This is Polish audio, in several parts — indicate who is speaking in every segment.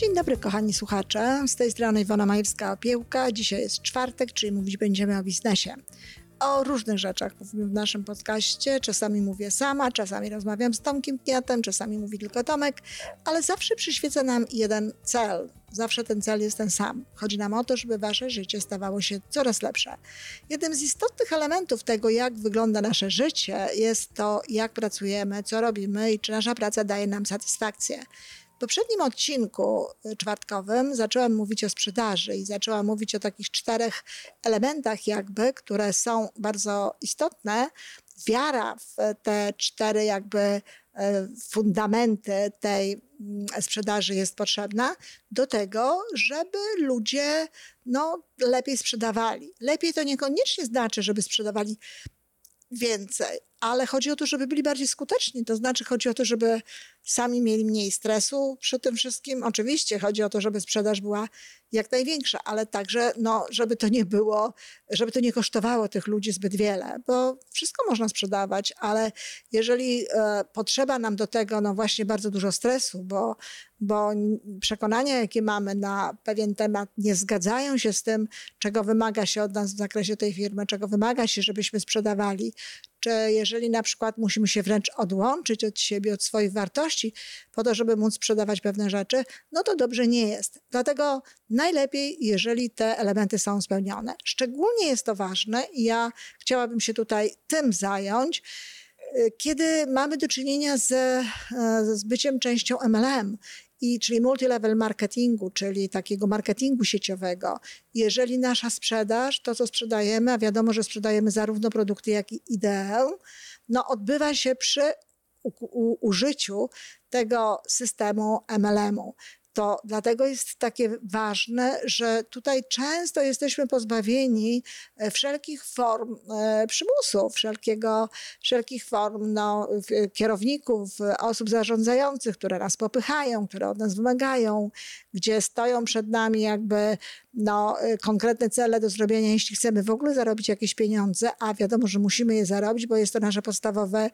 Speaker 1: Dzień dobry, kochani słuchacze. Z tej strony Iwona Majewska-Opiełka. Dzisiaj jest czwartek, czyli mówić będziemy o biznesie. O różnych rzeczach mówimy w naszym podcaście. Czasami mówię sama, czasami rozmawiam z Tomkiem Kniatem, czasami mówi tylko Tomek, ale zawsze przyświeca nam jeden cel. Zawsze ten cel jest ten sam. Chodzi nam o to, żeby wasze życie stawało się coraz lepsze. Jednym z istotnych elementów tego, jak wygląda nasze życie, jest to, jak pracujemy, co robimy i czy nasza praca daje nam satysfakcję. W poprzednim odcinku y, czwartkowym zaczęłam mówić o sprzedaży i zaczęłam mówić o takich czterech elementach, jakby, które są bardzo istotne. Wiara w te cztery, jakby y, fundamenty tej mm, sprzedaży jest potrzebna do tego, żeby ludzie no, lepiej sprzedawali. Lepiej to niekoniecznie znaczy, żeby sprzedawali więcej, ale chodzi o to, żeby byli bardziej skuteczni. To znaczy, chodzi o to, żeby sami mieli mniej stresu przy tym wszystkim. Oczywiście chodzi o to, żeby sprzedaż była jak największa, ale także, no, żeby to nie było, żeby to nie kosztowało tych ludzi zbyt wiele, bo wszystko można sprzedawać, ale jeżeli e, potrzeba nam do tego, no właśnie bardzo dużo stresu, bo, bo przekonania, jakie mamy na pewien temat, nie zgadzają się z tym, czego wymaga się od nas w zakresie tej firmy, czego wymaga się, żebyśmy sprzedawali, czy jeżeli na przykład musimy się wręcz odłączyć od siebie, od swoich wartości, po to, żeby móc sprzedawać pewne rzeczy, no to dobrze nie jest. Dlatego najlepiej, jeżeli te elementy są spełnione. Szczególnie jest to ważne i ja chciałabym się tutaj tym zająć kiedy mamy do czynienia z, z byciem częścią MLM i czyli multilevel marketingu, czyli takiego marketingu sieciowego. Jeżeli nasza sprzedaż, to co sprzedajemy, a wiadomo, że sprzedajemy zarówno produkty, jak i ideę, no odbywa się przy u, u, użyciu tego systemu MLM-u to dlatego jest takie ważne, że tutaj często jesteśmy pozbawieni e, wszelkich form e, przymusu, wszelkiego, wszelkich form no, kierowników, osób zarządzających, które nas popychają, które od nas wymagają, gdzie stoją przed nami jakby no, e, konkretne cele do zrobienia, jeśli chcemy w ogóle zarobić jakieś pieniądze, a wiadomo, że musimy je zarobić, bo jest to nasze podstawowe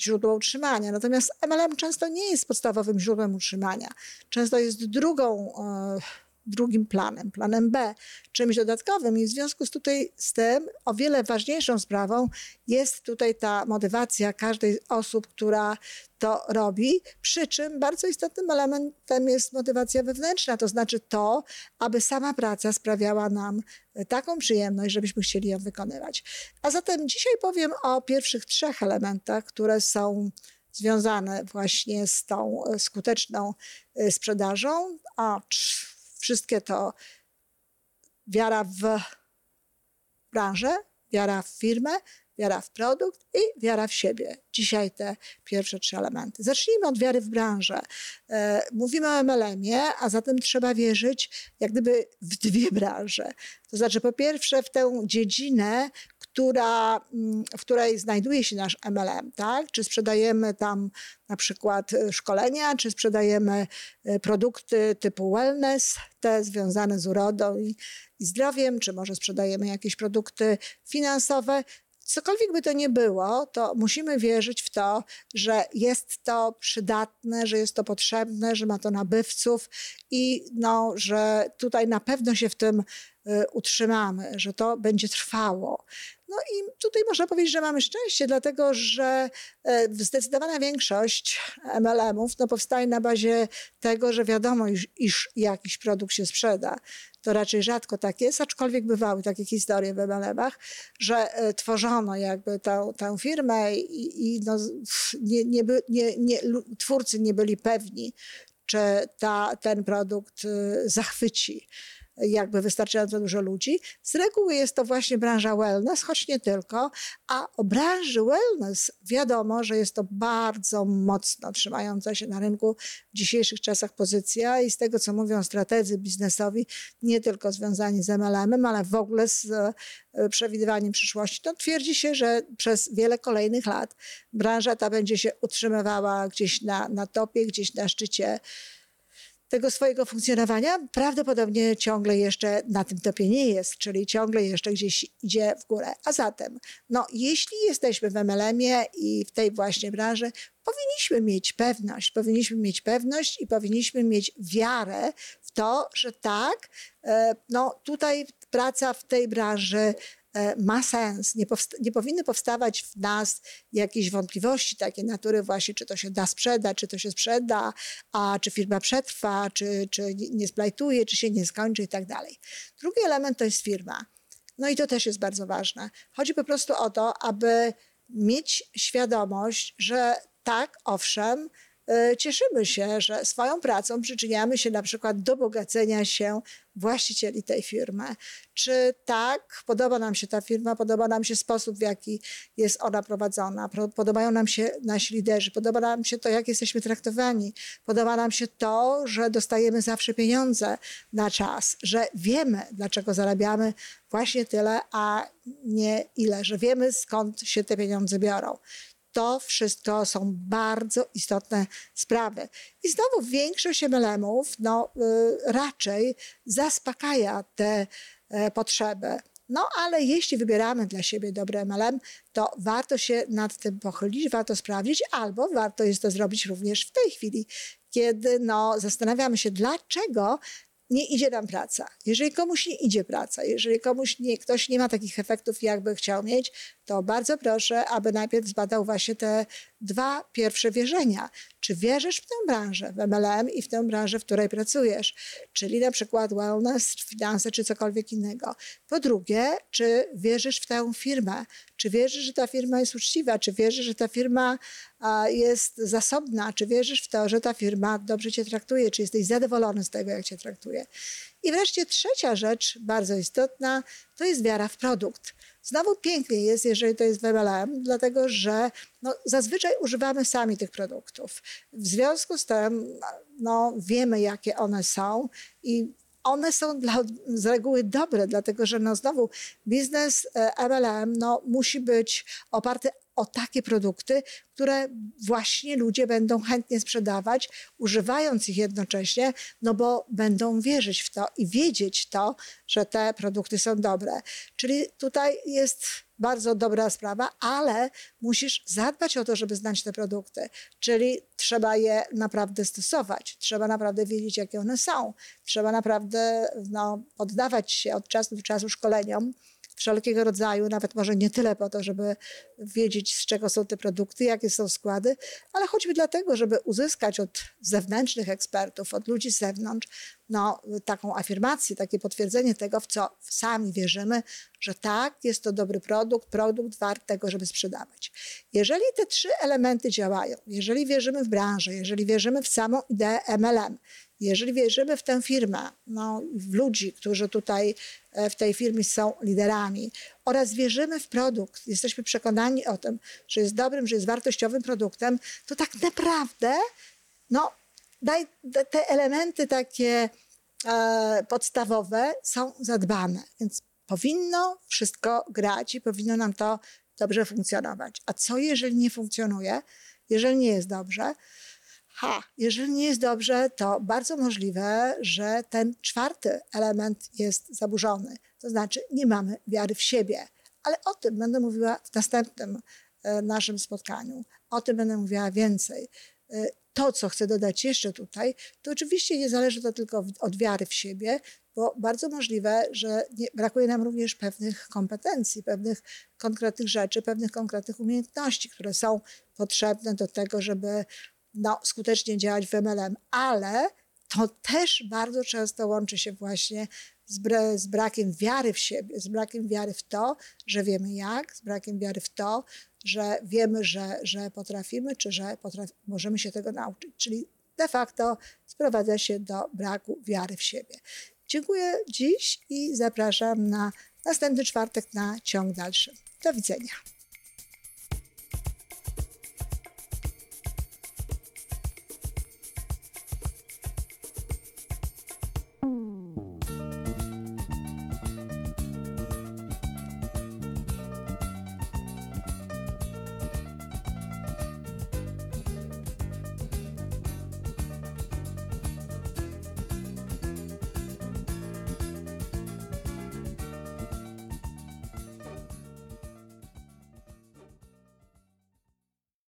Speaker 1: źródło utrzymania. Natomiast MLM często nie jest podstawowym źródłem utrzymania. Często jest drugą, e, drugim planem, planem B, czymś dodatkowym. I w związku z, tutaj, z tym o wiele ważniejszą sprawą jest tutaj ta motywacja każdej osób, która to robi. Przy czym bardzo istotnym elementem jest motywacja wewnętrzna, to znaczy to, aby sama praca sprawiała nam taką przyjemność, żebyśmy chcieli ją wykonywać. A zatem dzisiaj powiem o pierwszych trzech elementach, które są związane właśnie z tą e, skuteczną e, sprzedażą, a wszystkie to wiara w branżę, wiara w firmę, wiara w produkt i wiara w siebie. Dzisiaj te pierwsze trzy elementy. Zacznijmy od wiary w branżę. E, mówimy o MLM-ie, a zatem trzeba wierzyć jak gdyby w dwie branże. To znaczy po pierwsze w tę dziedzinę, która, mm, w której znajduje się nasz MLM, tak? Czy sprzedajemy tam na przykład e, szkolenia, czy sprzedajemy e, produkty typu wellness, te związane z urodą i, i zdrowiem, czy może sprzedajemy jakieś produkty finansowe. Cokolwiek by to nie było, to musimy wierzyć w to, że jest to przydatne, że jest to potrzebne, że ma to nabywców i no, że tutaj na pewno się w tym utrzymamy, że to będzie trwało. No i tutaj można powiedzieć, że mamy szczęście, dlatego że e, zdecydowana większość MLM-ów no, powstaje na bazie tego, że wiadomo, iż, iż jakiś produkt się sprzeda. To raczej rzadko tak jest, aczkolwiek bywały takie historie w MLM-ach, że e, tworzono jakby tę, tę firmę i, i no, nie, nie, nie, nie, twórcy nie byli pewni, czy ta, ten produkt zachwyci jakby wystarczająco dużo ludzi. Z reguły jest to właśnie branża wellness, choć nie tylko, a o branży wellness wiadomo, że jest to bardzo mocno trzymająca się na rynku w dzisiejszych czasach pozycja i z tego, co mówią strategzy biznesowi, nie tylko związani z MLM-em, ale w ogóle z e, przewidywaniem przyszłości, to twierdzi się, że przez wiele kolejnych lat branża ta będzie się utrzymywała gdzieś na, na topie, gdzieś na szczycie tego swojego funkcjonowania, prawdopodobnie ciągle jeszcze na tym topie nie jest, czyli ciągle jeszcze gdzieś idzie w górę. A zatem, no, jeśli jesteśmy w MLM-ie i w tej właśnie branży, powinniśmy mieć pewność, powinniśmy mieć pewność i powinniśmy mieć wiarę w to, że tak, e, no tutaj praca w tej branży ma sens. Nie, nie, powinny powstawać w nas jakieś wątpliwości takie natury właśnie, czy to się da sprzedać, czy to się sprzeda, a czy firma przetrwa, czy, czy nie splajtuje, czy się nie skończy i tak dalej. Drugi element to jest firma. No i to też jest bardzo ważne. Chodzi po prostu o to, aby mieć świadomość, że tak, owszem, E, cieszymy się, że swoją pracą przyczyniamy się na przykład do bogacenia się właścicieli tej firmy. Czy tak, podoba nam się ta firma, podoba nam się sposób, w jaki jest ona prowadzona, podobają nam się nasi liderzy, podoba nam się to, jak jesteśmy traktowani, podoba nam się to, że dostajemy zawsze pieniądze na czas, że wiemy, dlaczego zarabiamy właśnie tyle, a nie ile, że wiemy, skąd się te pieniądze biorą. To wszystko są bardzo istotne sprawy. I znowu większość MLM-ów no, y, raczej zaspokaja te y, potrzeby. No ale jeśli wybieramy dla siebie dobry MLM, to warto się nad tym pochylić, warto sprawdzić, albo warto jest to zrobić również w tej chwili, kiedy no, zastanawiamy się, dlaczego nie idzie nam praca. Jeżeli komuś nie idzie praca, jeżeli komuś nie, ktoś nie ma takich efektów, jakby chciał mieć, to bardzo proszę, aby najpierw zbadał właśnie te dwa pierwsze wierzenia. Czy wierzysz w tę branżę, w MLM i w tę branżę, w której pracujesz, czyli na przykład wellness, finanse czy cokolwiek innego. Po drugie, czy wierzysz w tę firmę, czy wierzysz, że ta firma jest uczciwa, czy wierzysz, że ta firma jest zasobna, czy wierzysz w to, że ta firma dobrze cię traktuje, czy jesteś zadowolony z tego, jak cię traktuje. I wreszcie trzecia rzecz, bardzo istotna, to jest wiara w produkt. Znowu pięknie jest, jeżeli to jest w MLM, dlatego że no, zazwyczaj używamy sami tych produktów. W związku z tym no, wiemy, jakie one są i one są dla, z reguły dobre, dlatego że no, znowu biznes MLM e, no, musi być oparty o takie produkty, które właśnie ludzie będą chętnie sprzedawać, używając ich jednocześnie, no bo będą wierzyć w to i wiedzieć to, że te produkty są dobre. Czyli tutaj jest bardzo dobra sprawa, ale musisz zadbać o to, żeby znać te produkty. Czyli trzeba je naprawdę stosować, trzeba naprawdę wiedzieć, jakie one są, trzeba naprawdę no, oddawać się od czasu do czasu szkoleniom wszelkiego rodzaju, nawet może nie tyle po to, żeby wiedzieć, z czego są te produkty, jakie są składy, ale choćby dlatego, żeby uzyskać od zewnętrznych ekspertów, od ludzi z zewnątrz, no, taką afirmację, takie potwierdzenie tego, w co sami wierzymy, że tak, jest to dobry produkt, produkt wart tego, żeby sprzedawać. Jeżeli te trzy elementy działają, jeżeli wierzymy w branżę, jeżeli wierzymy w samą ideę MLM, jeżeli wierzymy w tę firmę, no, w ludzi, którzy tutaj e, w tej firmie są liderami, oraz wierzymy w produkt, jesteśmy przekonani o tym, że jest dobrym, że jest wartościowym produktem, to tak naprawdę no, daj, te elementy takie podstawowe są zadbane. Więc powinno wszystko grać i powinno nam to dobrze funkcjonować. A co jeżeli nie funkcjonuje, jeżeli nie jest dobrze? Ha, jeżeli nie jest dobrze, to bardzo możliwe, że ten czwarty element jest zaburzony. To znaczy, nie mamy wiary w siebie. Ale o tym będę mówiła w następnym e, naszym spotkaniu. O tym będę mówiła więcej. E, to, co chcę dodać jeszcze tutaj, to oczywiście nie zależy to tylko od wiary w siebie, bo bardzo możliwe, że nie, brakuje nam również pewnych kompetencji, pewnych konkretnych rzeczy, pewnych konkretnych umiejętności, które są potrzebne do tego, żeby no, skutecznie działać w MLM, ale to też bardzo często łączy się właśnie z, z, brakiem wiary w siebie, z brakiem wiary w to, że wiemy jak, z brakiem wiary w to, że wiemy, że, że potrafimy, czy że potraf możemy się tego nauczyć. Czyli de facto sprowadza się do braku wiary w siebie. Dziękuję dziś i zapraszam na następny czwartek na ciąg dalszy. Do widzenia.